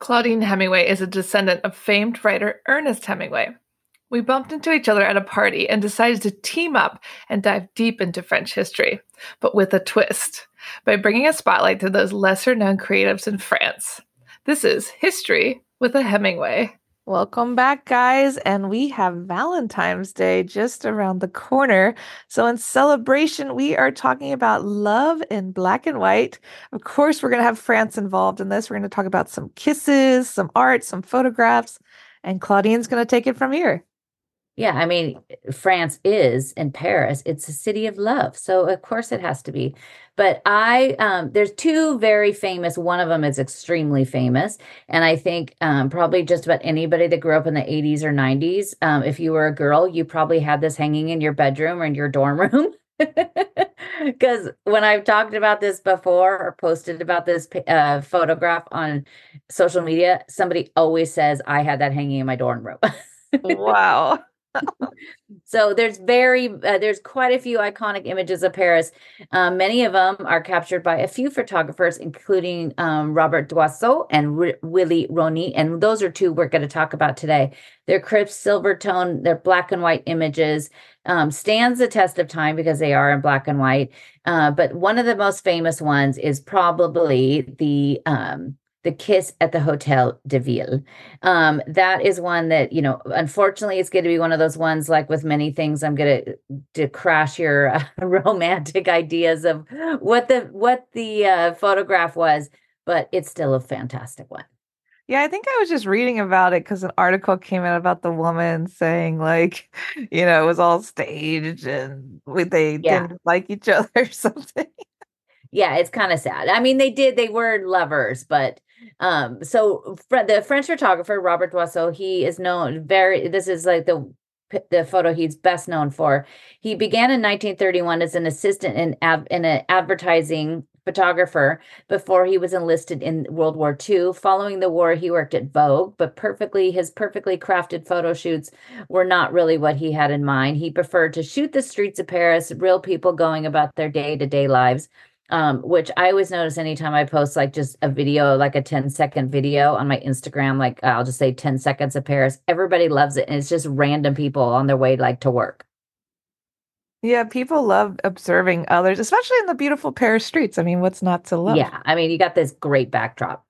Claudine Hemingway is a descendant of famed writer Ernest Hemingway. We bumped into each other at a party and decided to team up and dive deep into French history, but with a twist, by bringing a spotlight to those lesser known creatives in France. This is History with a Hemingway. Welcome back, guys. And we have Valentine's Day just around the corner. So, in celebration, we are talking about love in black and white. Of course, we're going to have France involved in this. We're going to talk about some kisses, some art, some photographs. And Claudine's going to take it from here. Yeah, I mean, France is in Paris. It's a city of love. So of course it has to be. But I um there's two very famous. One of them is extremely famous. And I think um probably just about anybody that grew up in the 80s or 90s, um, if you were a girl, you probably had this hanging in your bedroom or in your dorm room. Because when I've talked about this before or posted about this uh, photograph on social media, somebody always says I had that hanging in my dorm room. wow so there's very uh, there's quite a few iconic images of paris. Um, many of them are captured by a few photographers including um, robert doisneau and R- willy ronis and those are two we're going to talk about today. They're crisp silver tone they're black and white images. Um, stands the test of time because they are in black and white. Uh, but one of the most famous ones is probably the um, the kiss at the Hotel de Ville. Um, that is one that you know. Unfortunately, it's going to be one of those ones. Like with many things, I'm going to to crash your uh, romantic ideas of what the what the uh, photograph was, but it's still a fantastic one. Yeah, I think I was just reading about it because an article came out about the woman saying like, you know, it was all staged and they yeah. didn't like each other or something. Yeah, it's kind of sad. I mean, they did; they were lovers, but um, so the French photographer Robert Doisneau, he is known very. This is like the the photo he's best known for. He began in 1931 as an assistant in in an advertising photographer before he was enlisted in World War II. Following the war, he worked at Vogue, but perfectly his perfectly crafted photo shoots were not really what he had in mind. He preferred to shoot the streets of Paris, real people going about their day-to-day lives um, which I always notice anytime I post like just a video, like a 10 second video on my Instagram, like I'll just say 10 seconds of Paris. Everybody loves it. And it's just random people on their way like to work. Yeah, people love observing others, especially in the beautiful Paris streets. I mean, what's not to love? Yeah, I mean, you got this great backdrop.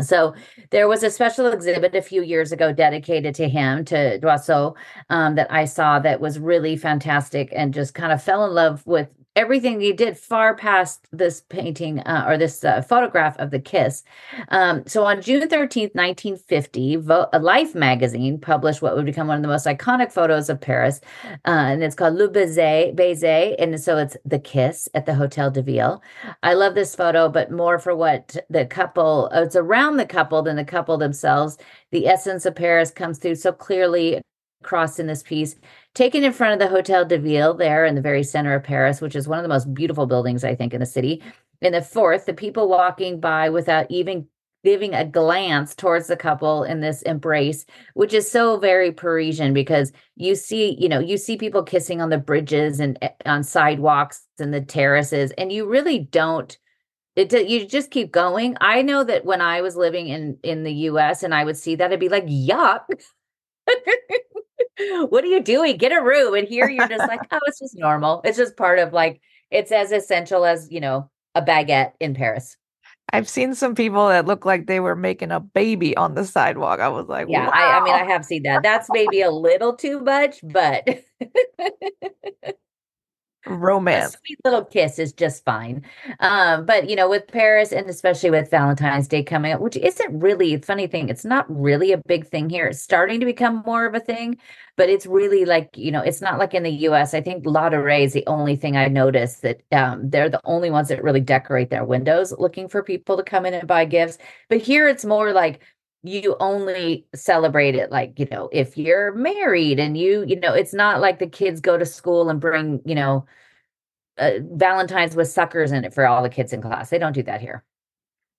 So there was a special exhibit a few years ago dedicated to him, to Doisneau, um, that I saw that was really fantastic and just kind of fell in love with everything he did far past this painting uh, or this uh, photograph of the kiss. Um, so on June 13th, 1950, Vo- Life magazine published what would become one of the most iconic photos of Paris. Uh, and it's called Le Baiser, Baiser. And so it's the kiss at the Hotel de Ville. I love this photo, but more for what the couple, uh, it's around the couple than the couple themselves. The essence of Paris comes through so clearly across in this piece taken in front of the Hotel de Ville there in the very center of Paris, which is one of the most beautiful buildings, I think, in the city. In the fourth, the people walking by without even giving a glance towards the couple in this embrace, which is so very Parisian because you see, you know, you see people kissing on the bridges and eh, on sidewalks and the terraces, and you really don't. It you just keep going. I know that when I was living in in the U.S. and I would see that, I'd be like, "Yuck." what are you doing? Get a room. And here you're just like, oh, it's just normal. It's just part of like, it's as essential as, you know, a baguette in Paris. I've seen some people that look like they were making a baby on the sidewalk. I was like, yeah, wow. I, I mean, I have seen that. That's maybe a little too much, but romance. A sweet little kiss is just fine. Um, but you know, with Paris and especially with Valentine's Day coming up, which isn't really a funny thing, it's not really a big thing here. It's starting to become more of a thing, but it's really like, you know, it's not like in the US. I think Ladurée is the only thing I noticed that um, they're the only ones that really decorate their windows looking for people to come in and buy gifts. But here it's more like you only celebrate it like you know if you're married and you you know it's not like the kids go to school and bring you know uh, valentines with suckers in it for all the kids in class. They don't do that here.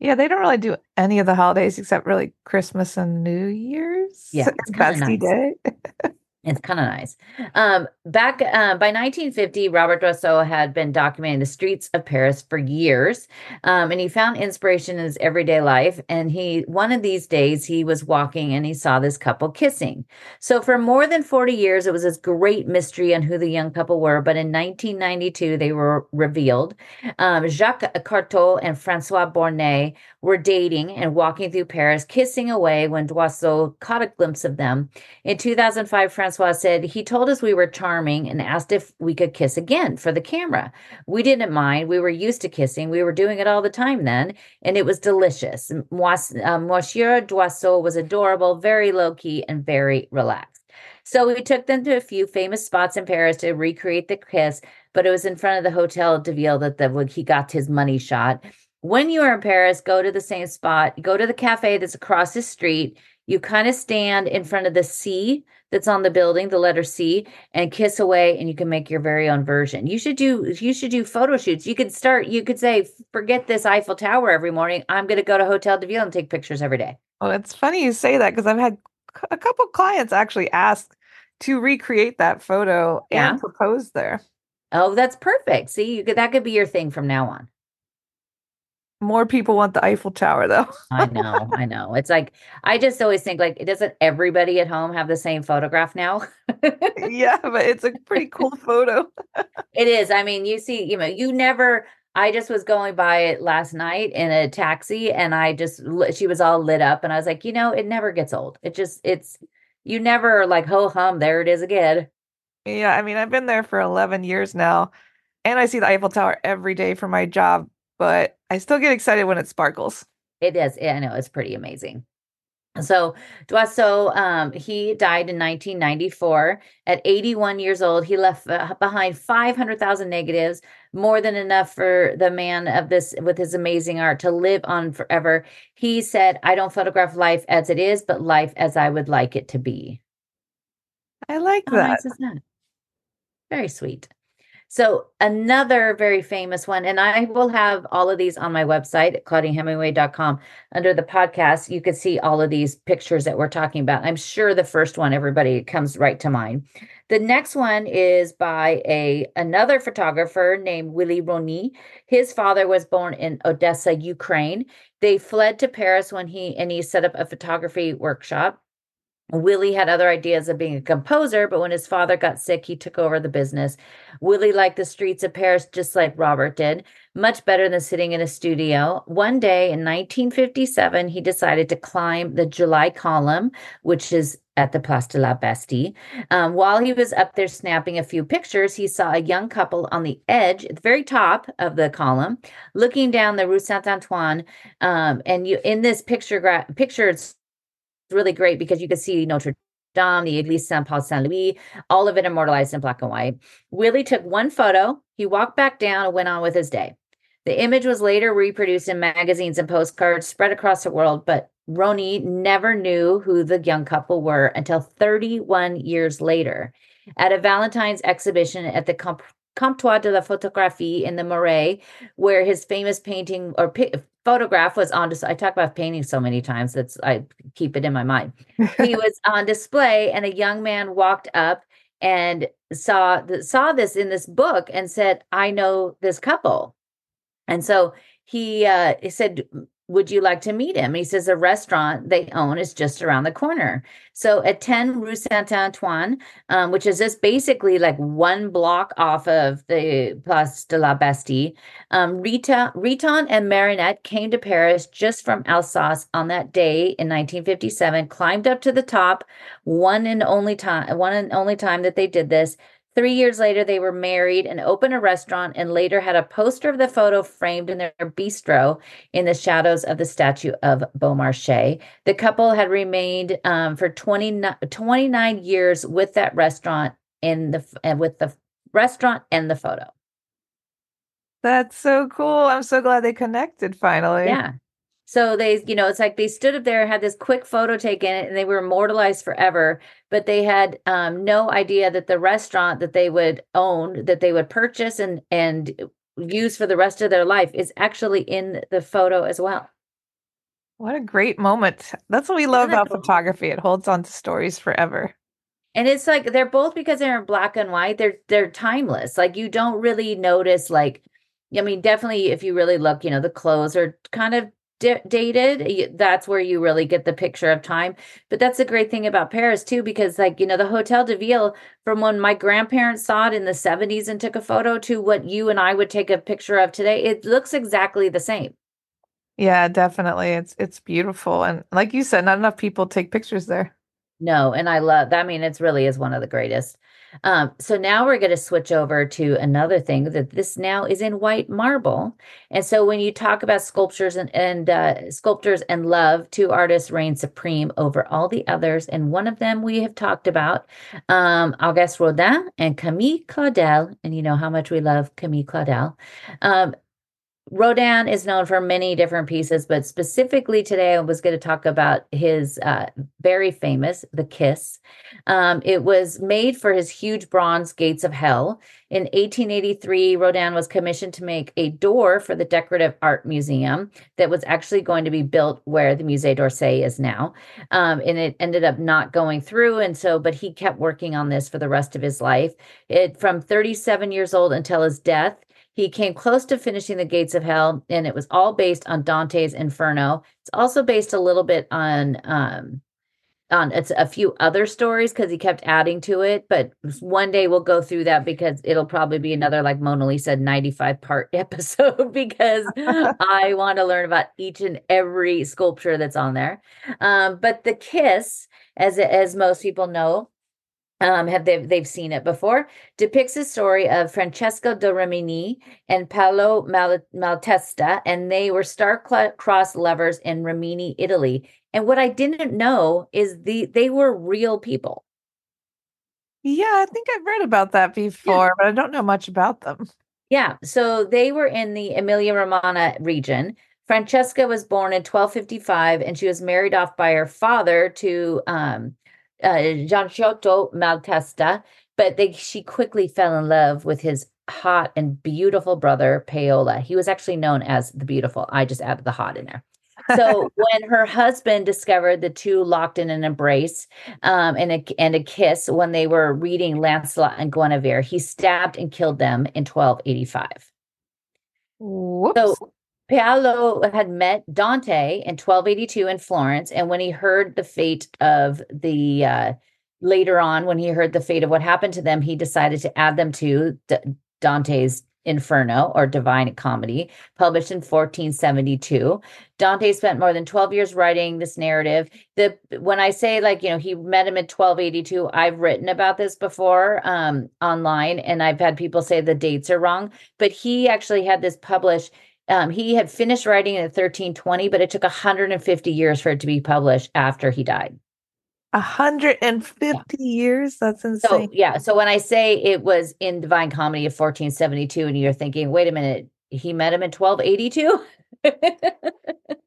Yeah they don't really do any of the holidays except really christmas and new year's yeah it's bestie nice. day It's kind of nice. Um, back uh, by 1950, Robert Doisneau had been documenting the streets of Paris for years, um, and he found inspiration in his everyday life. And he, one of these days, he was walking and he saw this couple kissing. So for more than 40 years, it was this great mystery on who the young couple were. But in 1992, they were revealed. Um, Jacques Carteaud and Francois Bornet were dating and walking through Paris, kissing away when Doisneau caught a glimpse of them. In 2005, Francois said he told us we were charming and asked if we could kiss again for the camera. We didn't mind. We were used to kissing. We were doing it all the time then, and it was delicious. Uh, Monsieur Doisneau was adorable, very low key, and very relaxed. So we took them to a few famous spots in Paris to recreate the kiss, but it was in front of the Hotel de Ville that the, he got his money shot. When you are in Paris, go to the same spot, go to the cafe that's across the street. You kind of stand in front of the C that's on the building, the letter C, and kiss away, and you can make your very own version. You should do you should do photo shoots. You could start, you could say, forget this Eiffel Tower every morning. I'm gonna go to Hotel de Ville and take pictures every day. Well, it's funny you say that because I've had a couple clients actually ask to recreate that photo yeah. and propose there. Oh, that's perfect. See, you could that could be your thing from now on. More people want the Eiffel Tower though. I know, I know. It's like I just always think like doesn't everybody at home have the same photograph now? yeah, but it's a pretty cool photo. it is. I mean, you see, you know, you never I just was going by it last night in a taxi and I just she was all lit up and I was like, you know, it never gets old. It just it's you never like ho hum, there it is again. Yeah, I mean, I've been there for 11 years now and I see the Eiffel Tower every day for my job but I still get excited when it sparkles. It is. I know it's pretty amazing. So Doisneau, um, he died in 1994 at 81 years old. He left behind 500,000 negatives, more than enough for the man of this with his amazing art to live on forever. He said, "I don't photograph life as it is, but life as I would like it to be." I like How that. Nice is that? Very sweet. So another very famous one, and I will have all of these on my website claudinehemingway.com under the podcast. You can see all of these pictures that we're talking about. I'm sure the first one, everybody comes right to mind. The next one is by a another photographer named Willy Ronis. His father was born in Odessa, Ukraine. They fled to Paris when he and he set up a photography workshop. Willy had other ideas of being a composer, but when his father got sick, he took over the business. Willy liked the streets of Paris just like Robert did, much better than sitting in a studio. One day in 1957, he decided to climb the July column, which is at the Place de la Bastille. Um, while he was up there snapping a few pictures, he saw a young couple on the edge, at the very top of the column, looking down the Rue Saint Antoine. Um, and you in this picture, gra- picture, it's really great because you can see Notre Dame, the Église Saint Paul Saint Louis, all of it immortalized in black and white. Willy took one photo, he walked back down and went on with his day. The image was later reproduced in magazines and postcards spread across the world, but Ronis never knew who the young couple were until 31 years later. At a Valentine's exhibition at the Comptoir de la Photographie in the Marais, where his famous painting or photograph was on display. I talk about painting so many times that's I keep it in my mind. he was on display, and a young man walked up and saw the, saw this in this book and said, "I know this couple," and so he uh, he said, would you like to meet him? He says a restaurant they own is just around the corner. So at 10 Rue Saint Antoine, um, which is just basically like one block off of the Place de la Bastille, um, Rita, Riton and Marinette came to Paris just from Alsace on that day in 1957, climbed up to the top, one and only time, one and only time that they did this. Three years later, they were married and opened a restaurant and later had a poster of the photo framed in their bistro in the shadows of the statue of Beaumarchais. The couple had remained um, for 20, 29 years with that restaurant in the uh, with the restaurant and the photo. That's so cool. I'm so glad they connected finally. Yeah. So they, you know, it's like they stood up there, and had this quick photo taken, and they were immortalized forever. But they had um, no idea that the restaurant that they would own, that they would purchase and and use for the rest of their life, is actually in the photo as well. What a great moment! That's what we love about photography. It holds on to stories forever. And it's like they're both because they're in black and white, they're they're timeless. Like you don't really notice like I mean, definitely if you really look, you know, the clothes are kind of d- dated. That's where you really get the picture of time. But that's the great thing about Paris too, because like, you know, the Hotel de Ville from when my grandparents saw it in the 70s and took a photo to what you and I would take a picture of today, it looks exactly the same. Yeah, definitely. It's it's beautiful. And like you said, not enough people take pictures there. No, and I love that. I mean, it's really is one of the greatest. Um, so now we're going to switch over to another thing that this now is in white marble. And so when you talk about sculptures and, and uh, sculptors and love, two artists reign supreme over all the others. And one of them we have talked about, um, Auguste Rodin and Camille Claudel. And you know how much we love Camille Claudel. Um, Rodin is known for many different pieces, but specifically today I was going to talk about his uh, very famous The Kiss. Um, it was made for his huge bronze Gates of Hell. In 1883, Rodin was commissioned to make a door for the Decorative Art Museum that was actually going to be built where the Musée d'Orsay is now. Um, and it ended up not going through. And so, but he kept working on this for the rest of his life. It from 37 years old until his death. He came close to finishing The Gates of Hell, and it was all based on Dante's Inferno. It's also based a little bit on um, on it's a few other stories because he kept adding to it. But one day we'll go through that because it'll probably be another like Mona Lisa 95 part episode because I want to learn about each and every sculpture that's on there. Um, but the kiss, as as most people know, um, have they they've seen it before depicts the story of Francesca da Rimini and Paolo Mal- Malatesta, and they were star-crossed lovers in Rimini, Italy. And what I didn't know is the they were real people. Yeah, I think I've read about that before, yeah. but I don't know much about them. Yeah, so they were in the Emilia Romagna region. Francesca was born in 1255, and she was married off by her father to um, uh, Gianciotto Malatesta, but they, she quickly fell in love with his hot and beautiful brother, Paola. He was actually known as the beautiful. I just added the hot in there. So when her husband discovered the two locked in an embrace um, and, a, and a kiss when they were reading Lancelot and Guinevere, he stabbed and killed them in 1285. Whoops. So Paolo had met Dante in 1282 in Florence, and when he heard the fate of the uh, later on, when he heard the fate of what happened to them, he decided to add them to D- Dante's Inferno or Divine Comedy, published in 1472. Dante spent more than 12 years writing this narrative. The when I say like, you know, he met him in 1282, I've written about this before um online and I've had people say the dates are wrong, but he actually had this published um, he had finished writing in 1320, but it took 150 years for it to be published after he died. 150 yeah. years? That's insane. So, yeah. So when I say it was in Divine Comedy of 1472, and you're thinking, wait a minute, he met him in 1282?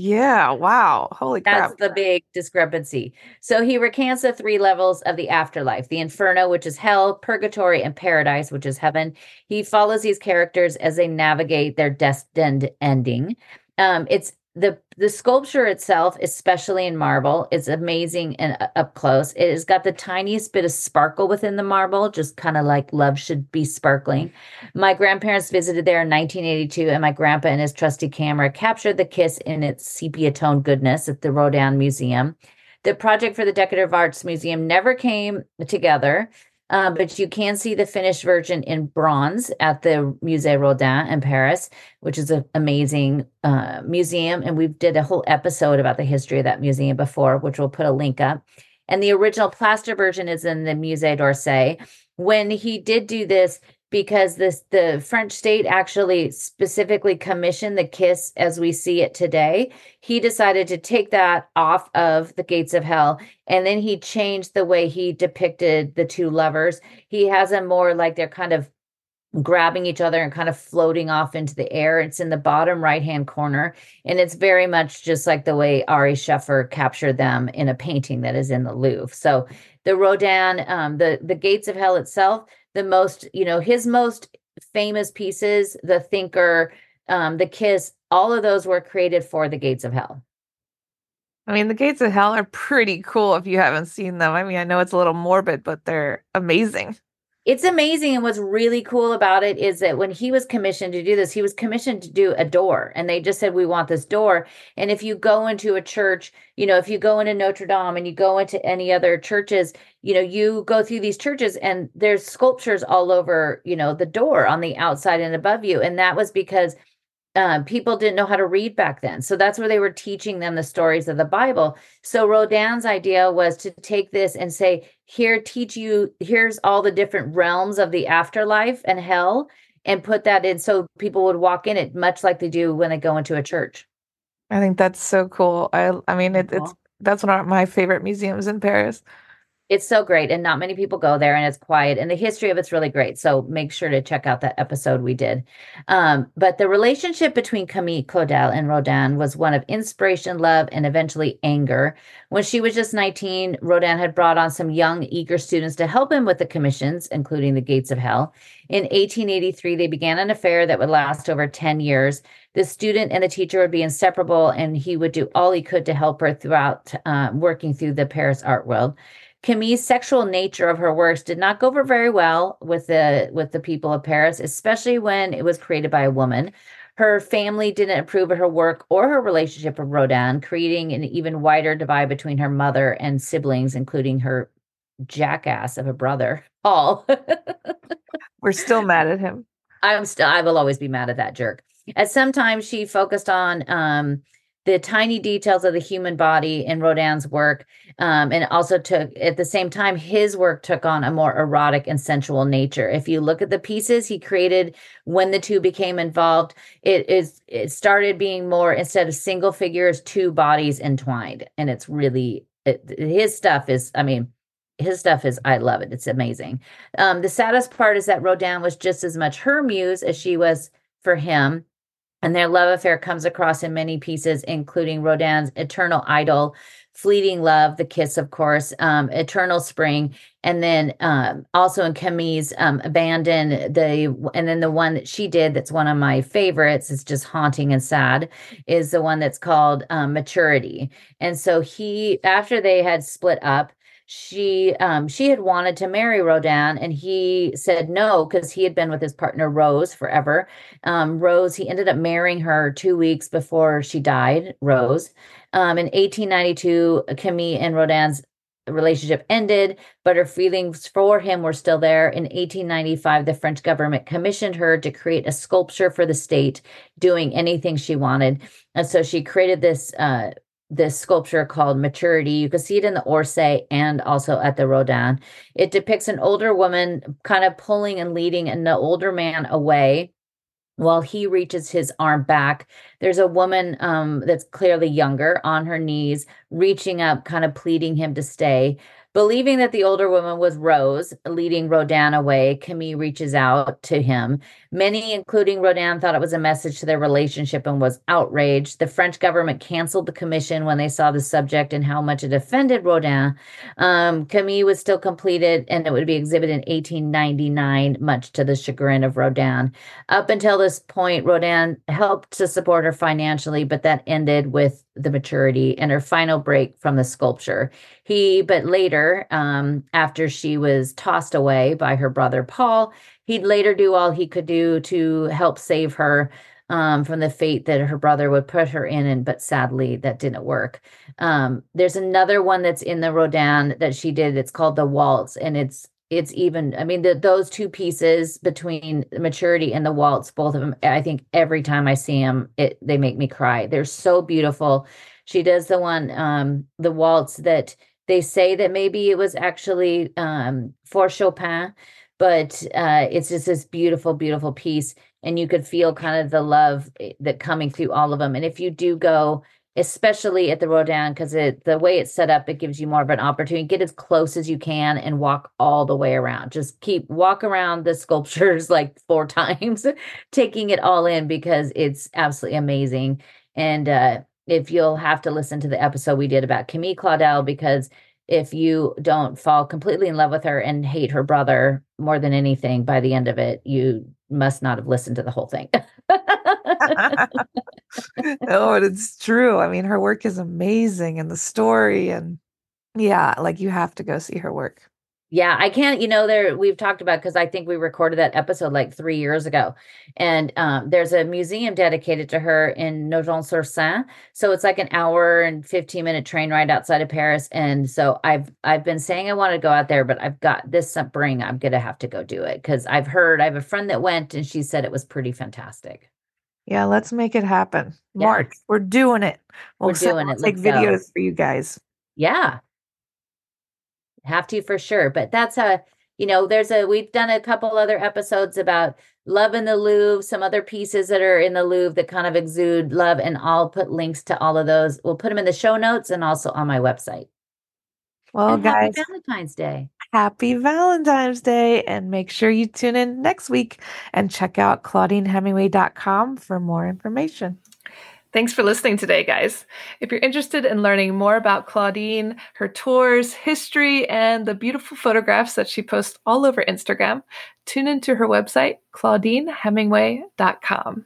Yeah, wow. Holy crap. That's the big discrepancy. So he recants the three levels of the afterlife the inferno, which is hell, purgatory, and paradise, which is heaven. He follows these characters as they navigate their destined ending. Um, it's the the sculpture itself, especially in marble, is amazing and uh, up close. It has got the tiniest bit of sparkle within the marble, just kind of like love should be sparkling. My grandparents visited there in 1982, and my grandpa and his trusty camera captured the kiss in its sepia tone goodness at the Rodin Museum. The project for the Decorative Arts Museum never came together. Uh, but you can see the finished version in bronze at the Musée Rodin in Paris, which is an amazing uh, museum. And we did a whole episode about the history of that museum before, which we'll put a link up. And the original plaster version is in the Musée d'Orsay. When he did do this, because this the French state actually specifically commissioned the kiss as we see it today. He decided to take that off of the gates of hell and then he changed the way he depicted the two lovers. He has them more like they're kind of grabbing each other and kind of floating off into the air. It's in the bottom right hand corner. And it's very much just like the way Ary Scheffer captured them in a painting that is in the Louvre. So the Rodin, um, the, the Gates of Hell itself, the most, you know, his most famous pieces, The Thinker, um, The Kiss, all of those were created for the Gates of Hell. I mean, the gates of hell are pretty cool if you haven't seen them. I mean, I know it's a little morbid, but they're amazing. It's amazing. And what's really cool about it is that when he was commissioned to do this, he was commissioned to do a door. And they just said, We want this door. And if you go into a church, you know, if you go into Notre Dame and you go into any other churches, you know, you go through these churches and there's sculptures all over, you know, the door on the outside and above you. And that was because uh, people didn't know how to read back then. So that's where they were teaching them the stories of the Bible. So Rodin's idea was to take this and say, here, teach you, here's all the different realms of the afterlife and hell, and put that in so people would walk in it, much like they do when they go into a church. I think that's so cool. I, I mean, it, it's that's one of my favorite museums in Paris. It's so great, and not many people go there, and it's quiet, and the history of it's really great. So make sure to check out that episode we did. Um, but the relationship between Camille Claudel and Rodin was one of inspiration, love, and eventually anger. When she was just 19, Rodin had brought on some young, eager students to help him with the commissions, including The Gates of Hell. In 1883, they began an affair that would last over 10 years. The student and the teacher would be inseparable, and he would do all he could to help her throughout uh, working through the Paris art world. Camille's sexual nature of her works did not go over very well with the with the people of Paris, especially when it was created by a woman. Her family didn't approve of her work or her relationship with Rodin, creating an even wider divide between her mother and siblings, including her jackass of a brother, Paul. We're still mad at him. I'm still I will always be mad at that jerk. At some time she focused on um the tiny details of the human body in Rodin's work. Um, and also took at the same time, his work took on a more erotic and sensual nature. If you look at the pieces he created when the two became involved, it is it started being more instead of single figures, two bodies entwined. And it's really it, his stuff is, I mean, his stuff is I love it. It's amazing. Um, the saddest part is that Rodin was just as much her muse as she was for him and their love affair comes across in many pieces, including Rodin's Eternal Idol, Fleeting Love, The Kiss, of course, um, Eternal Spring, and then um, also in Camille's um, Abandon, the and then the one that she did that's one of my favorites, it's just haunting and sad, is the one that's called um, Maturity. And so he, after they had split up, she um she had wanted to marry Rodin and he said no because he had been with his partner Rose forever. Um, Rose he ended up marrying her two weeks before she died. Rose. Um, in 1892, Camille and Rodin's relationship ended, but her feelings for him were still there. In 1895, the French government commissioned her to create a sculpture for the state, doing anything she wanted. And so she created this uh, this sculpture called Maturity. You can see it in the Orsay and also at the Rodin. It depicts an older woman kind of pulling and leading an older man away while he reaches his arm back. There's a woman um, that's clearly younger on her knees, reaching up, kind of pleading him to stay. Believing that the older woman was Rose, leading Rodin away, Camille reaches out to him. Many, including Rodin, thought it was a message to their relationship and was outraged. The French government canceled the commission when they saw the subject and how much it offended Rodin. Um, Camille was still completed and it would be exhibited in 1899, much to the chagrin of Rodin. Up until this point, Rodin helped to support her financially, but that ended with the maturity and her final break from the sculpture. He, but later, um, after she was tossed away by her brother Paul, he'd later do all he could do to help save her um, from the fate that her brother would put her in, and but sadly that didn't work. Um, there's another one that's in the Rodin that she did. It's called the Waltz, and it's it's even i mean the, those two pieces between maturity and the waltz both of them i think every time i see them it they make me cry they're so beautiful she does the one um the waltz that they say that maybe it was actually um for chopin but uh it's just this beautiful beautiful piece and you could feel kind of the love eh, that coming through all of them and if you do go especially at the Rodin, because the way it's set up, it gives you more of an opportunity. Get as close as you can and walk all the way around. Just keep walk around the sculptures like four times, taking it all in because it's absolutely amazing. And uh, if you'll have to listen to the episode we did about Camille Claudel, because if you don't fall completely in love with her and hate her brother more than anything by the end of it, you must not have listened to the whole thing. no, it's true. I mean, her work is amazing and the story and yeah, like you have to go see her work. Yeah, I can't, you know, there we've talked about because I think we recorded that episode like three years ago. And um, there's a museum dedicated to her in Nogent-sur-Seine. So it's like an hour and 15 minute train ride outside of Paris. And so I've I've been saying I want to go out there, but I've got this spring, I'm gonna have to go do it because I've heard I have a friend that went and she said it was pretty fantastic. Yeah, let's make it happen. Yeah. March, we're doing it. We'll we're doing it. Take videos go. for you guys. Yeah have to for sure. But that's a, you know, there's a, we've done a couple other episodes about love in the Louvre, some other pieces that are in the Louvre that kind of exude love. And I'll put links to all of those. We'll put them in the show notes and also on my website. Well, and guys, happy Valentine's Day. Happy Valentine's Day. And make sure you tune in next week and check out claudinehemingway.com for more information. Thanks for listening today, guys. If you're interested in learning more about Claudine, her tours, history, and the beautiful photographs that she posts all over Instagram, tune into her website, claudinehemingway.com.